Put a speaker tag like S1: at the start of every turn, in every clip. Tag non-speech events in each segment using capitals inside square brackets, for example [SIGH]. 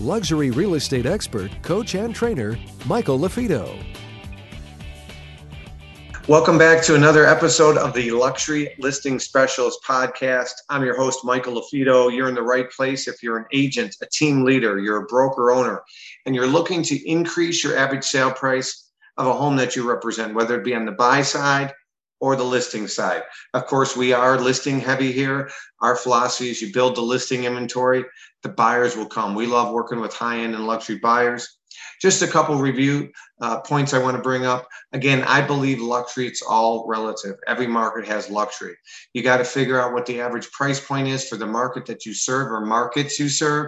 S1: luxury real estate expert, coach, and trainer, Michael LaFido.
S2: Welcome back to another episode of the Luxury Listing Specialist podcast. I'm your host, Michael LaFido. You're in the right place if you're an agent, a team leader, you're a broker owner, and you're looking to increase your average sale price of a home that you represent, whether it be on the buy side or the listing side. Of course, we are listing heavy here. Our philosophy is you build the listing inventory, the buyers will come. We love working with high end and luxury buyers. Just a couple review uh, points I want to bring up. Again, I believe luxury, it's all relative. Every market has luxury. You got to figure out what the average price point is for the market that you serve or markets you serve.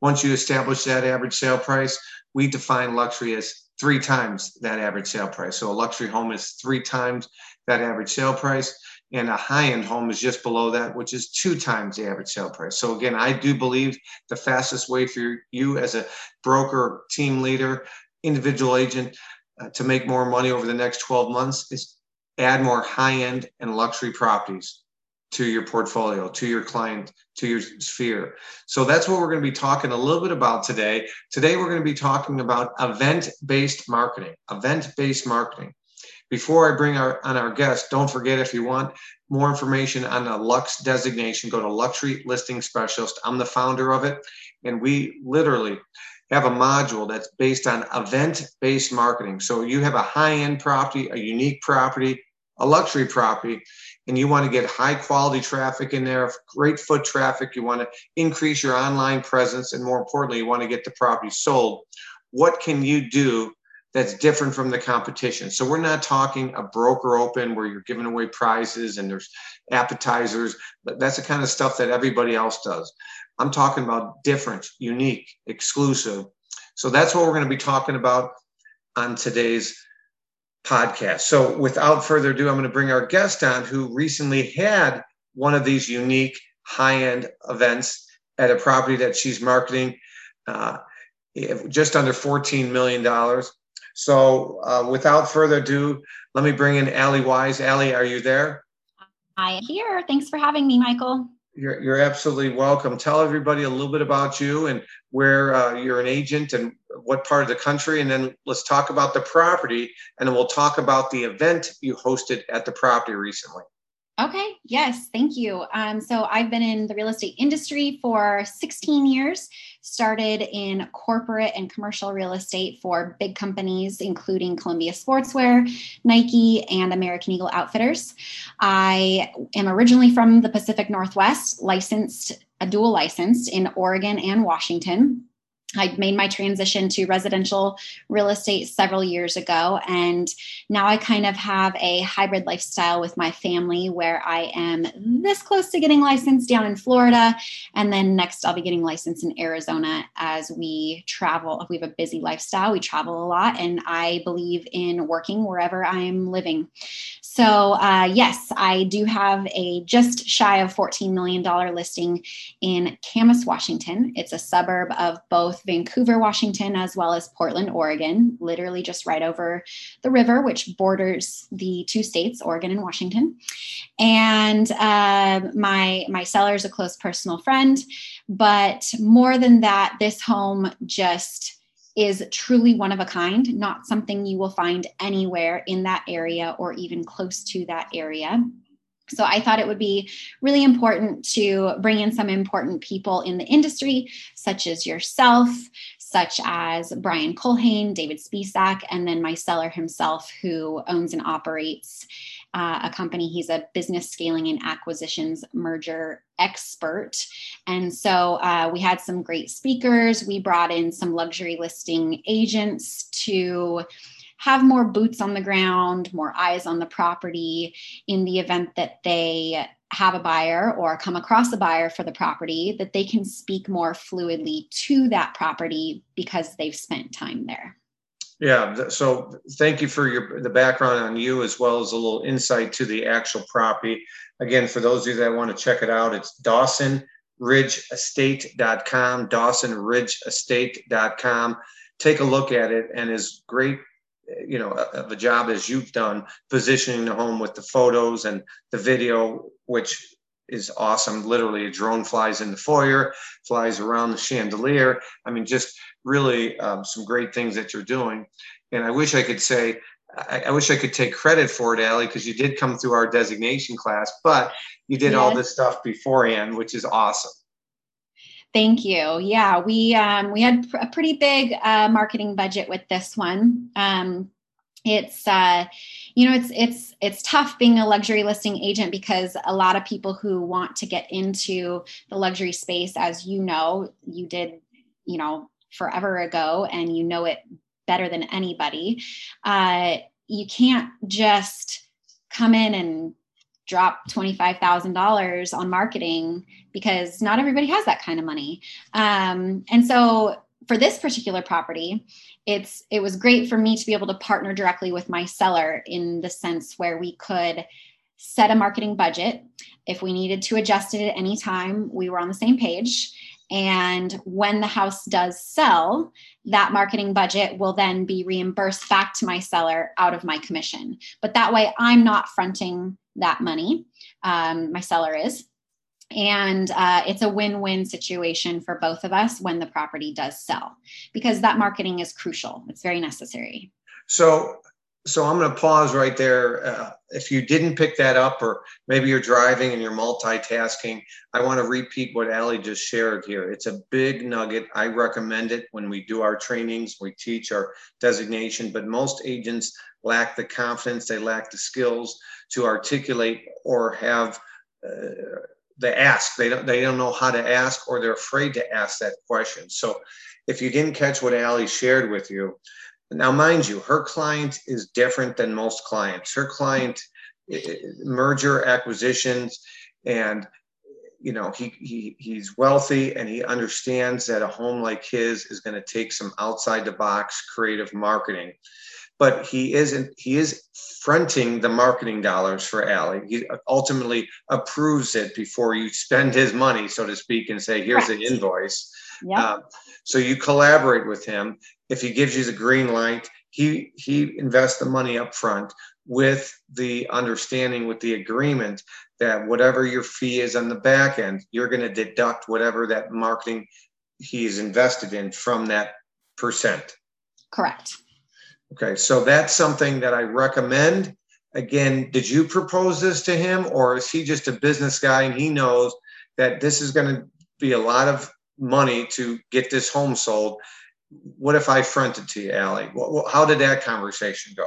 S2: Once you establish that average sale price, we define luxury as three times that average sale price. So a luxury home is three times that average sale price. And a high end home is just below that, which is two times the average sale price. So, again, I do believe the fastest way for you as a broker, team leader, individual agent uh, to make more money over the next 12 months is add more high end and luxury properties to your portfolio, to your client, to your sphere. So that's what we're going to be talking a little bit about today. Today, we're going to be talking about event based marketing, event based marketing. Before I bring our, on our guest, don't forget if you want more information on the Lux designation, go to Luxury Listing Specialist. I'm the founder of it, and we literally have a module that's based on event based marketing. So you have a high end property, a unique property, a luxury property, and you want to get high quality traffic in there, great foot traffic. You want to increase your online presence, and more importantly, you want to get the property sold. What can you do that's different from the competition. So we're not talking a broker open where you're giving away prizes and there's appetizers, but that's the kind of stuff that everybody else does. I'm talking about different, unique, exclusive. So that's what we're going to be talking about on today's podcast. So without further ado, I'm going to bring our guest on who recently had one of these unique high-end events at a property that she's marketing. Uh, just under $14 million. So uh, without further ado, let me bring in Allie Wise. Allie, are you there?
S3: I am here. Thanks for having me, Michael.
S2: You're, you're absolutely welcome. Tell everybody a little bit about you and where uh, you're an agent and what part of the country. And then let's talk about the property and then we'll talk about the event you hosted at the property recently.
S3: Okay, yes, thank you. Um, so I've been in the real estate industry for 16 years, started in corporate and commercial real estate for big companies, including Columbia Sportswear, Nike, and American Eagle Outfitters. I am originally from the Pacific Northwest, licensed, a dual licensed in Oregon and Washington. I made my transition to residential real estate several years ago. And now I kind of have a hybrid lifestyle with my family where I am this close to getting licensed down in Florida. And then next, I'll be getting licensed in Arizona as we travel. We have a busy lifestyle, we travel a lot, and I believe in working wherever I'm living. So, uh, yes, I do have a just shy of $14 million listing in Camas, Washington. It's a suburb of both Vancouver, Washington, as well as Portland, Oregon, literally just right over the river, which borders the two states, Oregon and Washington. And uh, my, my seller is a close personal friend. But more than that, this home just is truly one of a kind, not something you will find anywhere in that area or even close to that area. So I thought it would be really important to bring in some important people in the industry, such as yourself, such as Brian Colhane, David Spisak, and then my seller himself, who owns and operates uh, a company. He's a business scaling and acquisitions merger expert. And so uh, we had some great speakers. We brought in some luxury listing agents to have more boots on the ground, more eyes on the property in the event that they have a buyer or come across a buyer for the property, that they can speak more fluidly to that property because they've spent time there.
S2: Yeah. So thank you for your the background on you as well as a little insight to the actual property. Again, for those of you that want to check it out, it's DawsonRidgeEstate.com, DawsonRidgeEstate.com. Take a look at it and is great you know of a job as you've done positioning the home with the photos and the video which is awesome. Literally a drone flies in the foyer flies around the chandelier. I mean just really um, some great things that you're doing. And i wish i could say I, I wish I could take credit for it, Allie, because you did come through our designation class, but you did all this stuff beforehand, which is awesome.
S3: Thank you. Yeah, we um, we had a pretty big uh, marketing budget with this one. Um, it's uh, you know it's it's it's tough being a luxury listing agent because a lot of people who want to get into the luxury space, as you know, you did, you know, forever ago, and you know it better than anybody. Uh, you can't just come in and drop $25,000 on marketing because not everybody has that kind of money. Um, and so for this particular property, it's it was great for me to be able to partner directly with my seller in the sense where we could set a marketing budget. If we needed to adjust it at any time, we were on the same page. And when the house does sell, that marketing budget will then be reimbursed back to my seller out of my commission. But that way, I'm not fronting that money. Um, my seller is. And uh, it's a win win situation for both of us when the property does sell because that marketing is crucial. It's very necessary.
S2: So, so I'm going to pause right there. Uh, if you didn't pick that up, or maybe you're driving and you're multitasking, I want to repeat what Allie just shared here. It's a big nugget. I recommend it when we do our trainings, we teach our designation, but most agents lack the confidence, they lack the skills to articulate or have. Uh, the ask they don't they don't know how to ask or they're afraid to ask that question so if you didn't catch what Allie shared with you now, mind you, her client is different than most clients. Her client, merger acquisitions, and you know he, he he's wealthy and he understands that a home like his is going to take some outside the box creative marketing but he isn't he is fronting the marketing dollars for Allie. He ultimately approves it before you spend his money, so to speak, and say, here's Correct. the invoice. Yep. Um, so you collaborate with him. If he gives you the green light, he he invests the money up front with the understanding, with the agreement that whatever your fee is on the back end, you're going to deduct whatever that marketing he's invested in from that percent.
S3: Correct.
S2: Okay, so that's something that I recommend. Again, did you propose this to him, or is he just a business guy and he knows that this is going to be a lot of money to get this home sold? What if I fronted to you, Allie? How did that conversation go?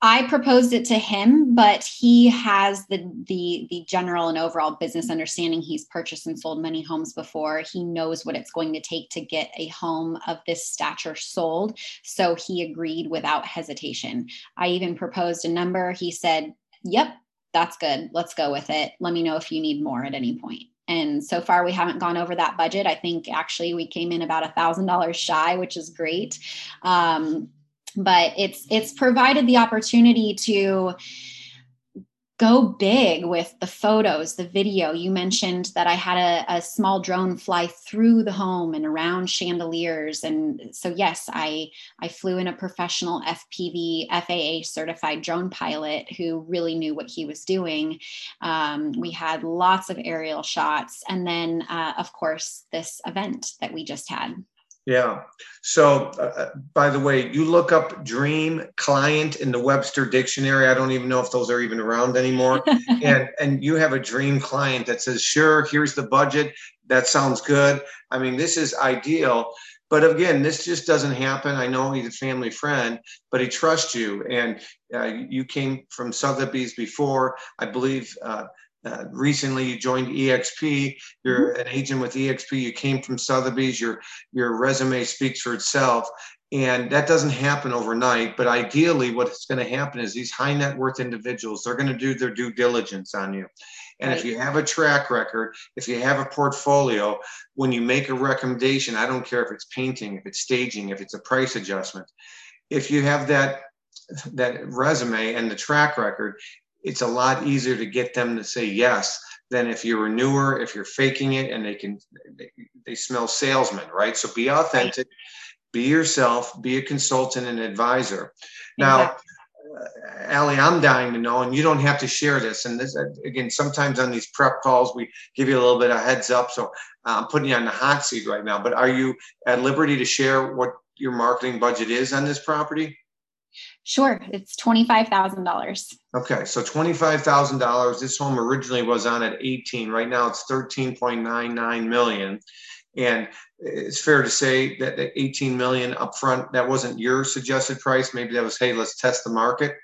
S3: I proposed it to him, but he has the the the general and overall business understanding. He's purchased and sold many homes before. He knows what it's going to take to get a home of this stature sold. So he agreed without hesitation. I even proposed a number. He said, "Yep, that's good. Let's go with it. Let me know if you need more at any point." And so far, we haven't gone over that budget. I think actually we came in about a thousand dollars shy, which is great. Um, but it's it's provided the opportunity to go big with the photos, the video. You mentioned that I had a, a, small drone fly through the home and around chandeliers. And so, yes, I, I flew in a professional FPV FAA certified drone pilot who really knew what he was doing. Um, we had lots of aerial shots. And then, uh, of course, this event that we just had.
S2: Yeah. So, uh, uh, by the way, you look up dream client in the Webster dictionary. I don't even know if those are even around anymore. [LAUGHS] and and you have a dream client that says, "Sure, here's the budget. That sounds good." I mean, this is ideal. But again, this just doesn't happen. I know he's a family friend, but he trusts you. And uh, you came from Sotheby's before. I believe uh, uh, recently you joined exp you're mm-hmm. an agent with exp you came from sotheby's. Your your resume speaks for itself. And that doesn't happen overnight but ideally what's going to happen is these high net worth individuals they're going to do their due diligence on you. And right. if you have a track record if you have a portfolio when you make a recommendation i don't care if it's painting if it's staging if it's a price adjustment if you have that that resume and the track record, it's a lot easier to get them to say yes than if you're newer, if you're faking it and they can they, they smell salesman, right? So be authentic, be yourself, be a consultant and advisor. Now, exactly. uh, Allie, I'm dying to know, and you don't have to share this. And this again, sometimes on these prep calls, we give you a little bit of heads up. So I'm putting you on the hot seat right now. But are you at liberty to share what your marketing budget is on this property?
S3: Sure, it's $25,000.
S2: Okay, so $25,000. This home originally was on at 18. Right now it's 13.99 million. And it's fair to say that the 18 million upfront, that wasn't your suggested price. Maybe that was, hey, let's test the market.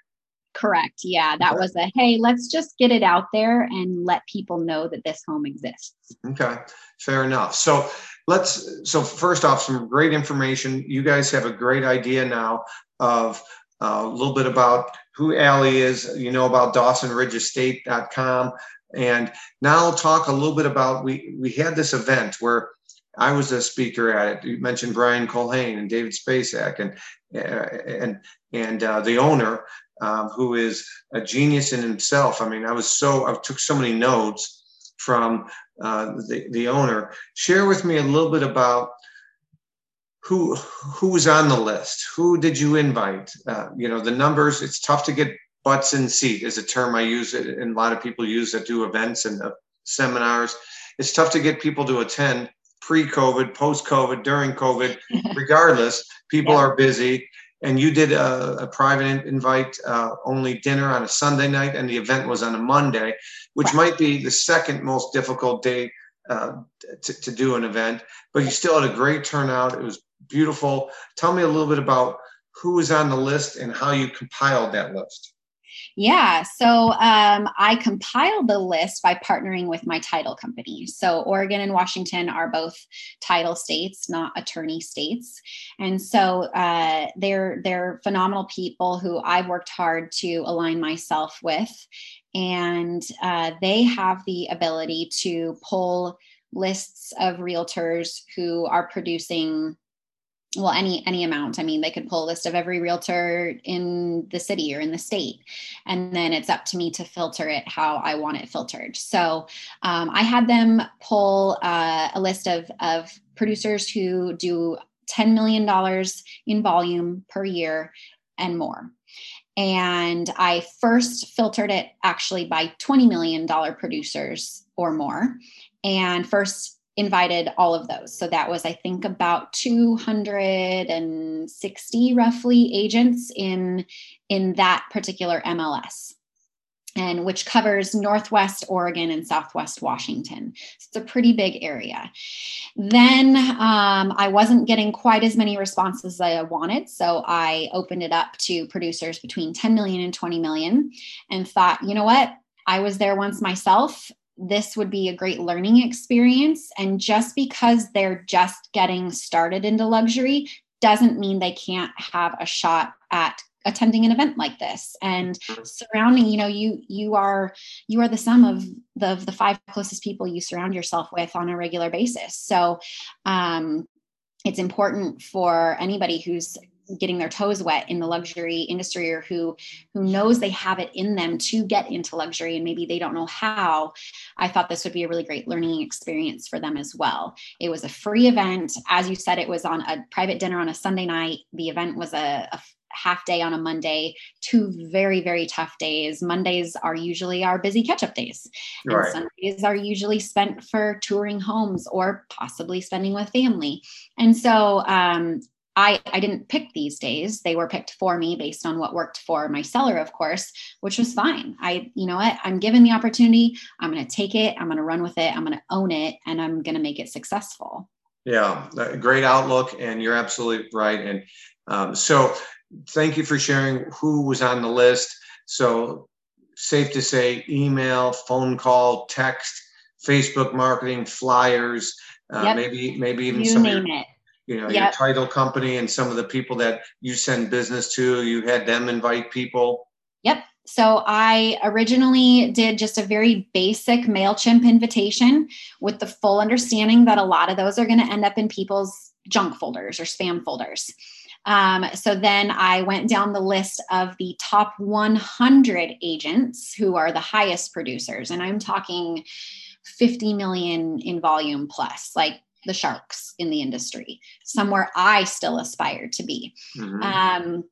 S3: Correct. Yeah, that okay. was a hey, let's just get it out there and let people know that this home exists.
S2: Okay, fair enough. So let's so first off, some great information. You guys have a great idea now of a little bit about who Allie is. You know about DawsonRidgeEstate.com. And now I'll talk a little bit about we we had this event where I was a speaker at it. You mentioned Brian Colhane and David Spacek and uh, and and uh, the owner um, who is a genius in himself. I mean, I was so I took so many notes from uh, the the owner. Share with me a little bit about who who was on the list who did you invite uh, you know the numbers it's tough to get butts in seat is a term i use it and a lot of people use that do events and uh, seminars it's tough to get people to attend pre-covid post-covid during covid [LAUGHS] regardless people yeah. are busy and you did a, a private invite uh, only dinner on a sunday night and the event was on a monday which right. might be the second most difficult day uh, to, to do an event, but you still had a great turnout. It was beautiful. Tell me a little bit about who was on the list and how you compiled that list.
S3: Yeah, so um, I compiled the list by partnering with my title company. So Oregon and Washington are both title states, not attorney states, and so uh, they're they're phenomenal people who I've worked hard to align myself with, and uh, they have the ability to pull lists of realtors who are producing well any any amount. I mean they could pull a list of every realtor in the city or in the state and then it's up to me to filter it how i want it filtered. So um, i had them pull uh, a list of of producers who do $10 million in volume per year and more. And i first filtered it actually by $20 million producers or more and first invited all of those. So that was, I think, about 260 roughly agents in in that particular MLS. And which covers Northwest Oregon and Southwest Washington. It's a pretty big area. Then um, I wasn't getting quite as many responses as I wanted. So I opened it up to producers between 10 million and 20 million and thought, you know what? I was there once myself this would be a great learning experience. And just because they're just getting started into luxury doesn't mean they can't have a shot at attending an event like this. And surrounding you know you you are you are the sum of the the five closest people you surround yourself with on a regular basis. So um it's important for anybody who's getting their toes wet in the luxury industry or who who knows they have it in them to get into luxury and maybe they don't know how i thought this would be a really great learning experience for them as well it was a free event as you said it was on a private dinner on a sunday night the event was a, a half day on a Monday, two very, very tough days. Mondays are usually our busy catch up days. And right. Sundays are usually spent for touring homes or possibly spending with family. And so um, I, I didn't pick these days. They were picked for me based on what worked for my seller, of course, which was fine. I, you know what, I'm given the opportunity. I'm going to take it. I'm going to run with it. I'm going to own it and I'm going to make it successful.
S2: Yeah, great outlook. And you're absolutely right. And um, so thank you for sharing who was on the list. So safe to say email, phone call, text, Facebook marketing, flyers, uh, yep. maybe, maybe even
S3: you
S2: some
S3: name it
S2: you know, yep. your title company and some of the people that you send business to, you had them invite people.
S3: Yep. So I originally did just a very basic MailChimp invitation with the full understanding that a lot of those are going to end up in people's junk folders or spam folders. Um, so then I went down the list of the top 100 agents who are the highest producers. And I'm talking 50 million in volume plus, like the sharks in the industry, somewhere I still aspire to be. Mm-hmm. Um,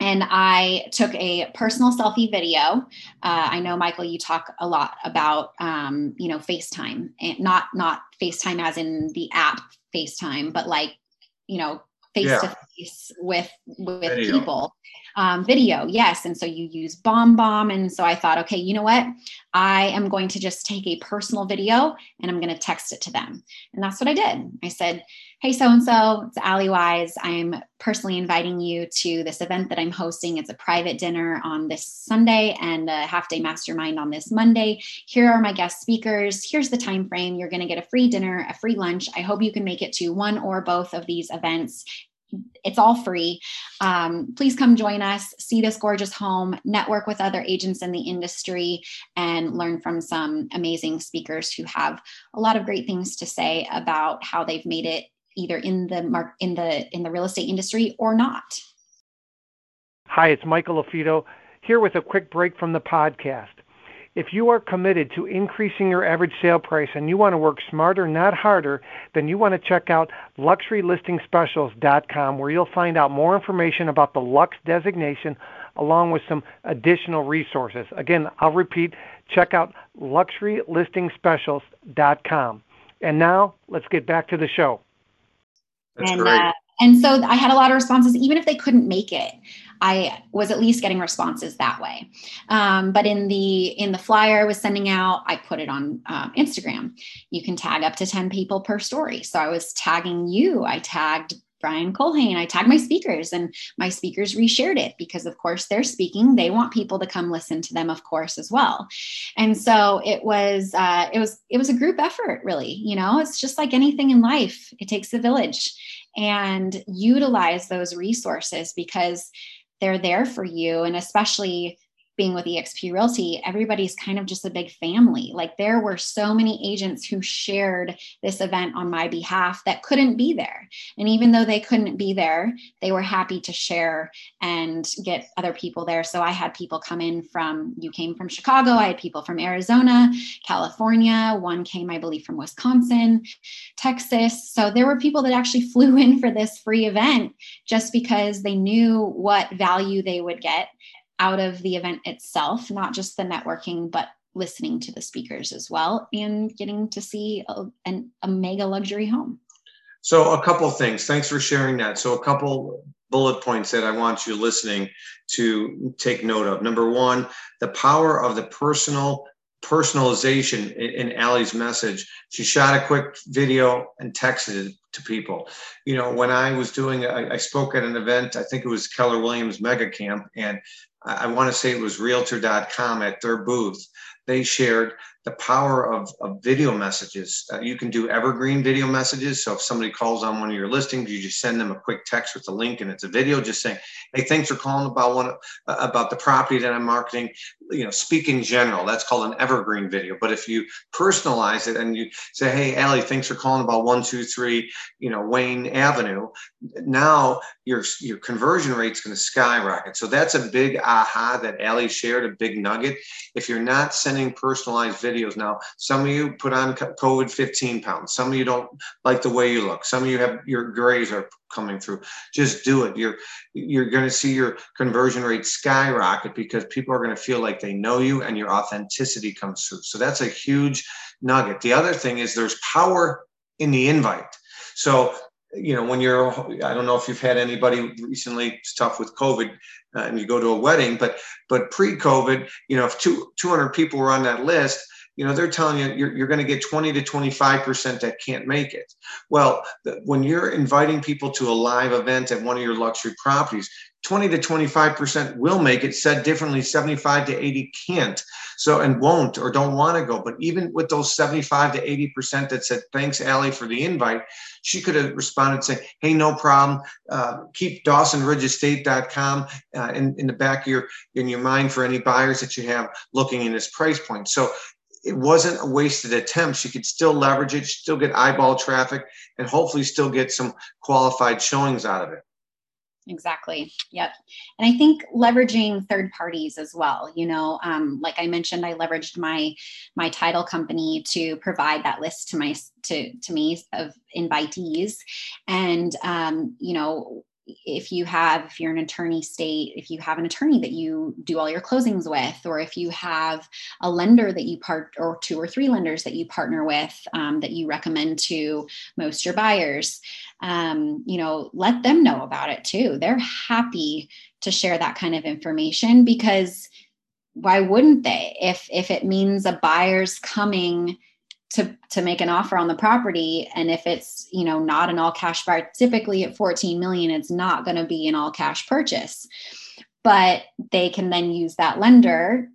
S3: and I took a personal selfie video. Uh, I know, Michael, you talk a lot about, um, you know, FaceTime, and not not FaceTime as in the app FaceTime, but like, you know, face to face with with video. people um, video yes. And so you use BombBomb and so i thought okay you know what? I am going to just take a personal video and i'm going to text it to them. And that's what i did. I said hey so and so it's Allie Wise. I'm personally inviting you to this event that i'm hosting. It's a private dinner on this sunday and a half day mastermind on this monday. Here are my guest speakers. Here's the time frame. You're going to get a free dinner a free lunch. I hope you can make it to one or both of these events it's all free. Um, please come join us, see this gorgeous home, network with other agents in the industry, and learn from some amazing speakers who have a lot of great things to say about how they've made it either in the mark in the in the real estate industry or not.
S4: Hi, it's Michael LaFido here with a quick break from the podcast. If you are committed to increasing your average sale price and you want to work smarter, not harder, then you want to check out luxurylistingspecialist.com where you'll find out more information about the Lux designation along with some additional resources. Again, I'll repeat, check out luxurylistingspecialist.com. And now, let's get back to the show.
S2: That's and, great. Uh,
S3: and so I had a lot of responses, even if they couldn't make it. I was at least getting responses that way. Um, but in the in the flyer I was sending out, I put it on um, Instagram. You can tag up to ten people per story. So I was tagging you. I tagged Brian Culhane. I tagged my speakers and my speakers reshared it because of course they're speaking. They want people to come listen to them, of course, as well. And so it was uh, it was it was a group effort, really. You know, it's just like anything in life. It takes a village and utilize those resources because they're there for you and especially being with EXP Realty, everybody's kind of just a big family. Like there were so many agents who shared this event on my behalf that couldn't be there. And even though they couldn't be there, they were happy to share and get other people there. So I had people come in from, you came from Chicago, I had people from Arizona, California, one came, I believe, from Wisconsin, Texas. So there were people that actually [LAUGHS] flew in for this free event just because they knew what value they would get out of the event itself, not just the networking, but listening to the speakers as well and getting to see a, an, a mega luxury home.
S2: So, a couple things. Thanks for sharing that. So, a couple bullet points that I want you listening to take note of. Number one, the power of the personal personalization in, in Allie's message. She shot a quick video and texted it to people. You know, when I was doing, I, I spoke at an event, I think it was Keller Williams Mega Camp, and I want to say it was realtor.com at their booth. They shared the power of, of video messages. Uh, you can do evergreen video messages. So if somebody calls on one of your listings, you just send them a quick text with a link and it's a video just saying, hey, thanks for calling about one uh, about the property that I'm marketing. You know, speak in general. That's called an evergreen video. But if you personalize it and you say, hey, Allie, thanks for calling about one, two, three, you know, Wayne Avenue, now your your conversion rate's going to skyrocket. So that's a big aha that Allie shared, a big nugget. If you're not sending personalized video videos now. Some of you put on COVID 15 pounds. Some of you don't like the way you look. Some of you have your grays are coming through. Just do it. You're you're going to see your conversion rate skyrocket because people are going to feel like they know you and your authenticity comes through. So that's a huge nugget. The other thing is there's power in the invite. So you know when you're i don't know if you've had anybody recently stuff with covid uh, and you go to a wedding but but pre-covid you know if two, 200 people were on that list you know they're telling you you're, you're going to get 20 to 25% that can't make it. Well when you're inviting people to a live event at one of your luxury properties 20 to 25% will make it said differently 75 to 80 can't. So and won't or don't want to go. But even with those 75 to 80% that said thanks Allie for the invite she could have responded saying hey no problem. Uh, keep dawsonridgeestate.com uh, in, in the back of your in your mind for any buyers that you have looking in this price point. So it wasn't a wasted attempt. She could still leverage it, still get eyeball traffic, and hopefully still get some qualified showings out of it.
S3: Exactly. Yep. And I think leveraging third parties as well. You know, um, like I mentioned, I leveraged my my title company to provide that list to my to to me of invitees, and um, you know if you have if you're an attorney state if you have an attorney that you do all your closings with or if you have a lender that you part or two or three lenders that you partner with um, that you recommend to most your buyers um, you know let them know about it too. They're happy to share that kind of information because why wouldn't they? If if it means a buyer's coming to to make an offer on the property. And if it's you know not an all cash buy typically at 14 million it's not going to be an all cash purchase. But they can then use that lender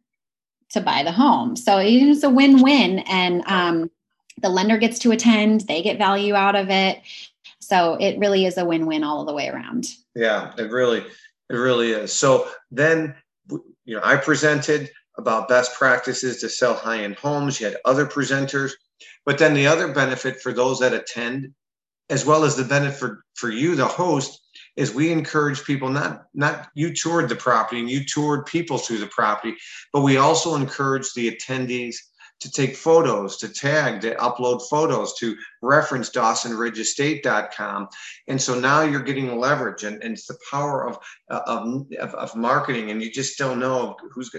S3: to buy the home. So it's a win-win. And um, the lender gets to attend they get value out of it. So it really is a win-win all the way around.
S2: Yeah it really it really is. So then you know i presented about best practices to sell high-end homes. You had other presenters but then the other benefit for those that attend, as well as the benefit for, for you, the host, is we encourage people not not you toured the property and you toured people through the property, but we also encourage the attendees to take photos, to tag, to upload photos, to reference DawsonRidgeEstate.com. And so now you're getting leverage, and, and it's the power of, of, of, marketing. And you just don't know who's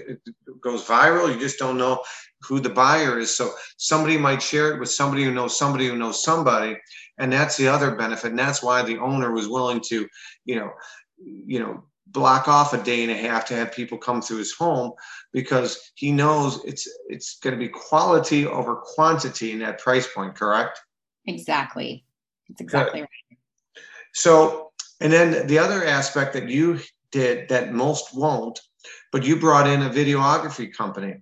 S2: goes viral. You just don't know who the buyer is. So somebody might share it with somebody who knows somebody who knows somebody. And that's the other benefit. And that's why the owner was willing to, you know, you know, block off a day and a half to have people come through his home because he knows it's it's going to be quality over quantity in that price point correct
S3: exactly that's exactly Good. right
S2: so and then the other aspect that you did that most won't but you brought in a videography company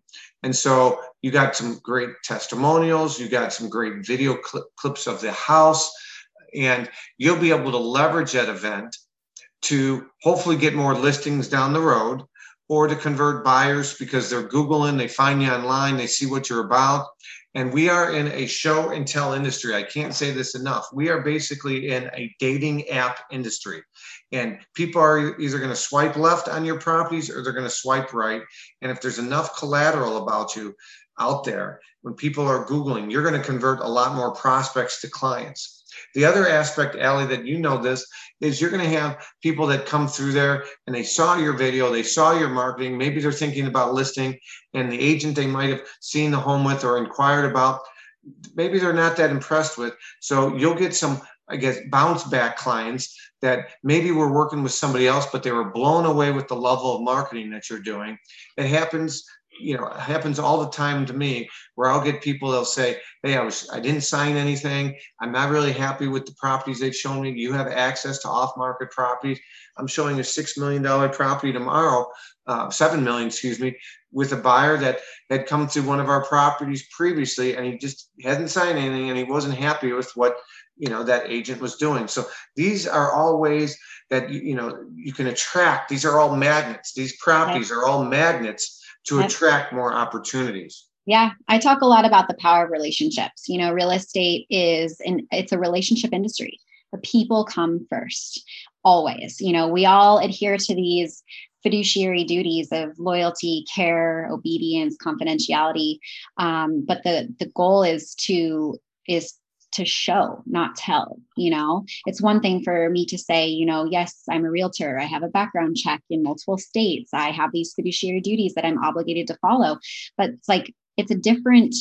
S2: and so you got some great testimonials you got some great video cl- clips of the house and you'll be able to leverage that event to hopefully get more listings down the road or to convert buyers because they're Googling, they find you online, they see what you're about. And we are in a show and tell industry. I can't say this enough. We are basically in a dating app industry. And people are either going to swipe left on your properties or they're going to swipe right. And if there's enough collateral about you out there, when people are Googling, you're going to convert a lot more prospects to clients. The other aspect, Allie, that you know this is you're going to have people that come through there and they saw your video, they saw your marketing, maybe they're thinking about listing, and the agent they might have seen the home with or inquired about, maybe they're not that impressed with. So you'll get some, I guess, bounce back clients that maybe were working with somebody else, but they were blown away with the level of marketing that you're doing. It happens you know happens all the time to me where i'll get people they'll say hey i was i didn't sign anything. I'm not really happy with the properties they've shown me. You have access to off market properties? I'm showing a six million dollar property tomorrow uh, seven million excuse me with a buyer that had come to one of our properties previously and he just hadn't signed anything and he wasn't happy with what you know that agent was doing. So these are all ways that you, you know you can attract. These are all magnets. These properties are all magnets to attract more opportunities.
S3: Yeah, I talk a lot about the power of relationships. You know, real estate is and it's a relationship industry. The people come first, always. You know, we all adhere to these fiduciary duties of loyalty, care, obedience, confidentiality. Um, but the the goal is to is to show, not tell. You know, it's one thing for me to say, you know, yes, I'm a realtor. I have a background check in multiple states. I have these fiduciary duties that I'm obligated to follow. But it's like, it's a different,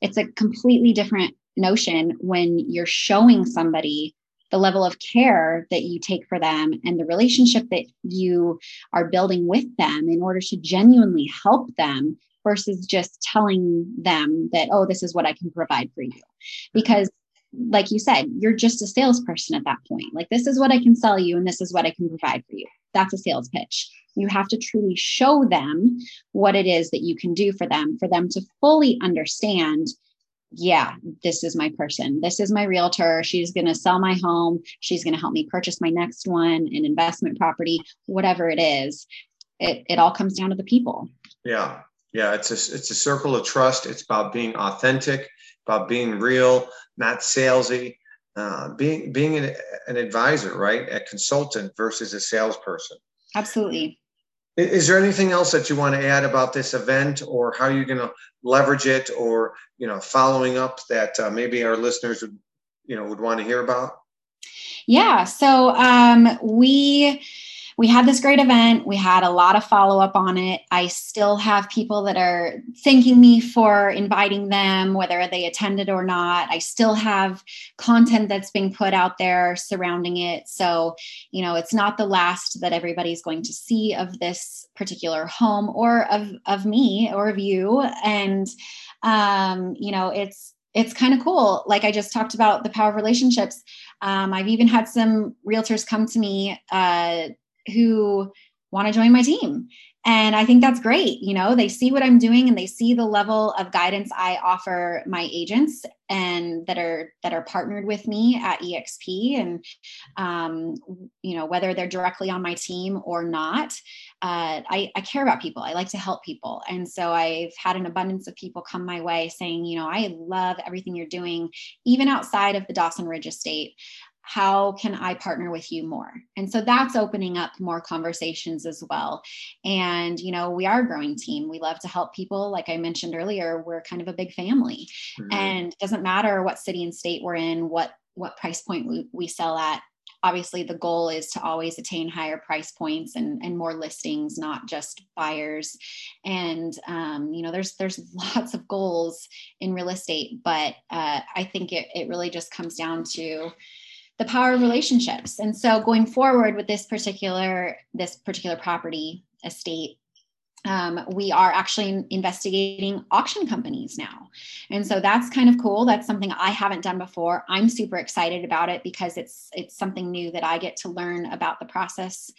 S3: it's a completely different notion when you're showing somebody the level of care that you take for them and the relationship that you are building with them in order to genuinely help them versus just telling them that oh this is what i can provide for you because like you said, you're just a salesperson at that point. Like, this is what I can sell you, and this is what I can provide for you. That's a sales pitch. You have to truly show them what it is that you can do for them, for them to fully understand yeah, this is my person. This is my realtor. She's going to sell my home. She's going to help me purchase my next one, an investment property, whatever it is. It, it all comes down to the people.
S2: Yeah. Yeah, it's a it's a circle of trust. It's about being authentic, about being real, not salesy. Uh, being being an, an advisor, right? A consultant versus a salesperson.
S3: Absolutely.
S2: Is there anything else that you want to add about this event, or how you're going to leverage it, or you know, following up that uh, maybe our listeners would, you know, would want to hear about?
S3: Yeah. So um, we we had this great event. We had a lot of follow up on it. I still have people that are thanking me for inviting them, whether they attended or not. I still have content that's being put out there surrounding it. So, you know, it's not the last that everybody's going to see of this particular home or of, of me or of you. And, um, you know, it's, it's kind of cool. Like I just talked about the power of relationships. Um, I've even had some realtors come to me uh, who want to join my team. And I think that's great. You know, they see what I'm doing and they see the level of guidance I offer my agents and that are that are partnered with me at EXP. And um, you know, whether they're directly on my team or not, uh, I, I care about people. I like to help people. And so I've had an abundance of people come my way saying, you know, I love everything you're doing, even outside of the Dawson Ridge estate how can I partner with you more? And so that's opening up more conversations as well. And, you know, we are a growing team. We love to help people. Like I mentioned earlier, we're kind of a big family. Mm-hmm. And it doesn't matter what city and state we're in, what what price point we, we sell at. Obviously, the goal is to always attain higher price points and, and more listings, not just buyers. And um, you know, there's there's [LAUGHS] lots of goals in real estate, but uh, I think it, it really just comes down to the power of relationships. And so going forward with this particular this particular property estate um, we are actually investigating auction companies now. And so that's kind of cool. That's something i haven't done before. I'm super excited about it because it's it's something new that i get to learn about the process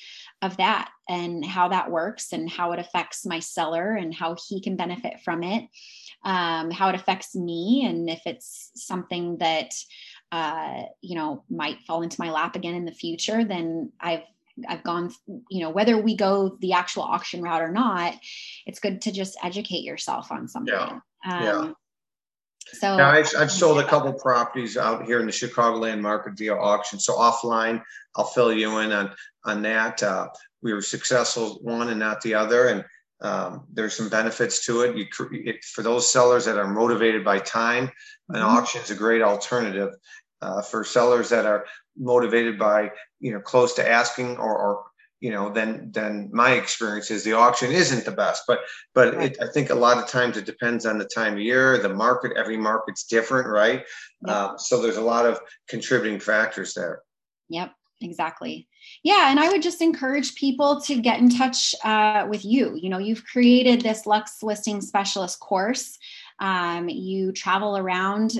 S3: of that and how that works and how it affects my seller and how he can benefit from it um, how it affects me. And if it's something that uh, you know might fall into my lap again in the future then i've i've gone you know whether we go the actual auction route or not it's good to just educate yourself on something
S2: yeah. Um, yeah. So now I've, I've sold a couple properties out here in the Chicagoland market via auction. So offline, I'll fill you in on on that. Uh, we were successful one and not the other, and um, there's some benefits to it. You it, for those sellers that are motivated by time, an mm-hmm. auction is a great alternative. Uh, for sellers that are motivated by you know close to asking or, or you know then then my experience is the auction isn't the best but but it, i think a lot of times it depends on the time of year the market every market's different right uh, so there's a lot of contributing factors there
S3: yep exactly yeah and i would just encourage people to get in touch uh, with you you know you've created this lux listing specialist course um, you travel around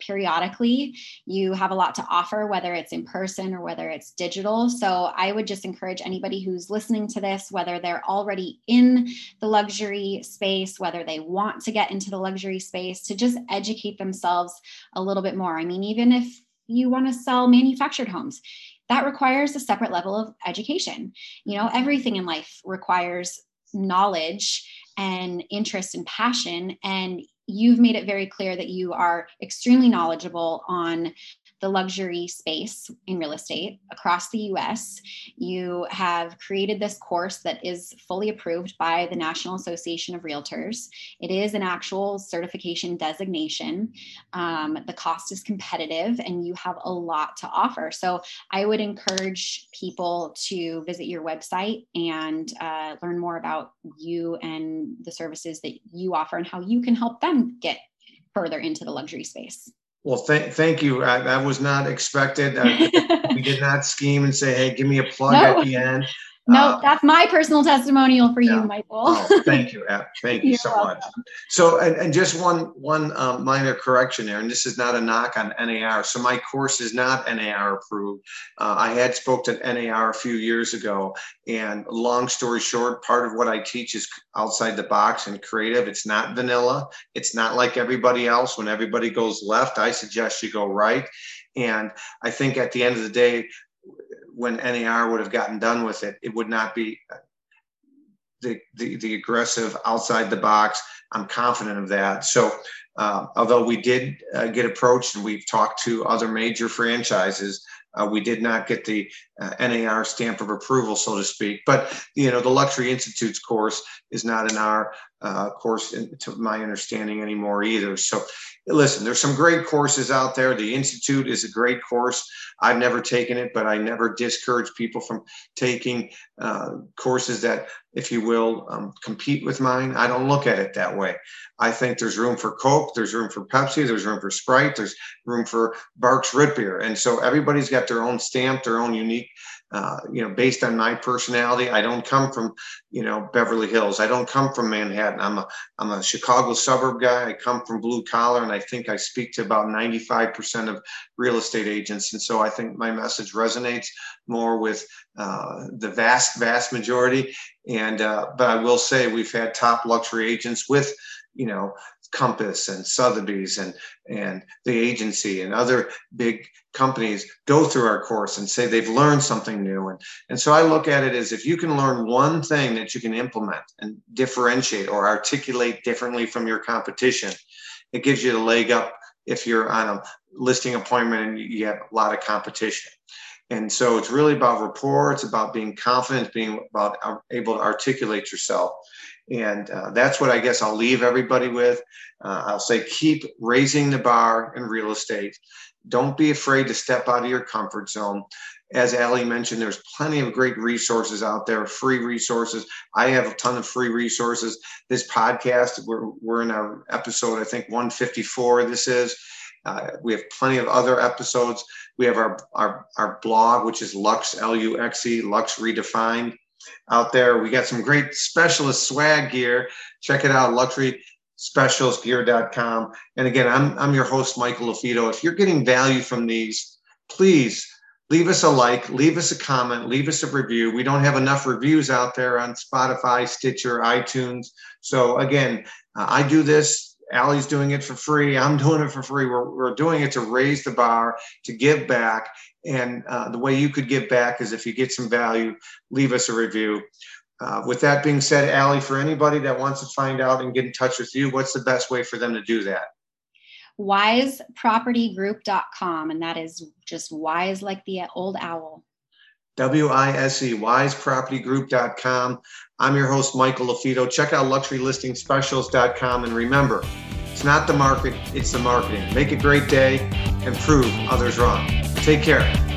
S3: periodically. You have a lot to offer, whether it's in person or whether it's digital. So I would just encourage anybody who's listening to this, whether they're already in the luxury space, whether they want to get into the luxury space, to just educate themselves a little bit more. I mean, even if you want to sell manufactured homes, that requires a separate level of education. You know, everything in life requires knowledge and interest and passion and you've made it very clear that you are extremely knowledgeable on the luxury space in real estate across the US. You have created this course that is fully approved by the National Association of Realtors. It is an actual certification designation. Um, the cost is competitive and you have a lot to offer. So I would encourage people to visit your website and uh, learn more about you and the services that you offer and how you can help them get further into the luxury space.
S2: Well, thank thank you. I, that was not expected. I, [LAUGHS] we did not scheme and say, "Hey, give me a plug no. at the end."
S3: No, uh, that's my personal testimonial for yeah. you, Michael.
S2: oh, thank you. Thank you so welcome. much. So, and, and just one one um, minor correction there, and this is not a knock on NAR. So, my course is not NAR approved. Uh, I had spoke to NAR a few years ago, and long story short, part of what I teach is outside the box and creative. It's not vanilla. It's not like everybody else. When everybody goes left, I suggest you go right. And I think at the end of the day, when NAR would have gotten done with it, it would not be the, the, the aggressive outside the box. I'm confident of that. So, uh, although we did uh, get approached and we've talked to other major franchises, uh, we did not get the uh, NAR stamp of approval, so to speak. But you know, the Luxury Institute's course is not in our uh, course, to my understanding, anymore either. So, listen, there's some great courses out there. The Institute is a great course. I've never taken it, but I never discourage people from taking uh, courses that, if you will, um, compete with mine. I don't look at it that way. I think there's room for Coke, there's room for Pepsi, there's room for Sprite, there's room for Barq's root beer, and so everybody's got their own stamp, their own unique uh, you know, based on my personality, I don't come from, you know, Beverly Hills. I don't come from Manhattan. I'm a, I'm a Chicago suburb guy. I come from blue collar, and I think I speak to about 95% of real estate agents. And so I think my message resonates more with uh, the vast, vast majority. And, uh, but I will say we've had top luxury agents with, you know, Compass and Sotheby's and and the agency and other big companies go through our course and say they've learned something new and and so I look at it as if you can learn one thing that you can implement and differentiate or articulate differently from your competition, it gives you the leg up if you're on a listing appointment and you have a lot of competition. And so it's really about rapport. It's about being confident, being about uh, able to articulate yourself. And uh, that's what I guess I'll leave everybody with. Uh, I'll say keep raising the bar in real estate. Don't be afraid to step out of your comfort zone. As Allie mentioned, there's plenty of great resources out there, free resources. I have a ton of free resources. This podcast, we're, we're in our episode, I think 154, this is. Uh, we have plenty of other episodes. We have our, our, our blog, which is Luxe, L U X E, Luxe Redefined out there. We got some great specialist swag gear. Check it out, luxuryspecialistgear.com. And again, I'm, I'm your host, Michael LaFido. If you're getting value from these, please leave us a like, leave us a comment, leave us a review. We don't have enough reviews out there on Spotify, Stitcher, iTunes. So again, uh, I do this Allie's doing it for free. I'm doing it for free. We're, we're doing it to raise the bar, to give back. And uh, the way you could give back is if you get some value, leave us a review. Uh, with that being said, Allie, for anybody that wants to find out and get in touch with you, what's the best way for them to do that?
S3: wisepropertygroup.com. And that is just wise like the old owl.
S2: W I S E, wisepropertygroup.com. I'm your host, Michael LaFido. Check out luxurylistingspecialist.com. And remember, it's not the market, it's the marketing. Make a great day and prove others wrong. Take care.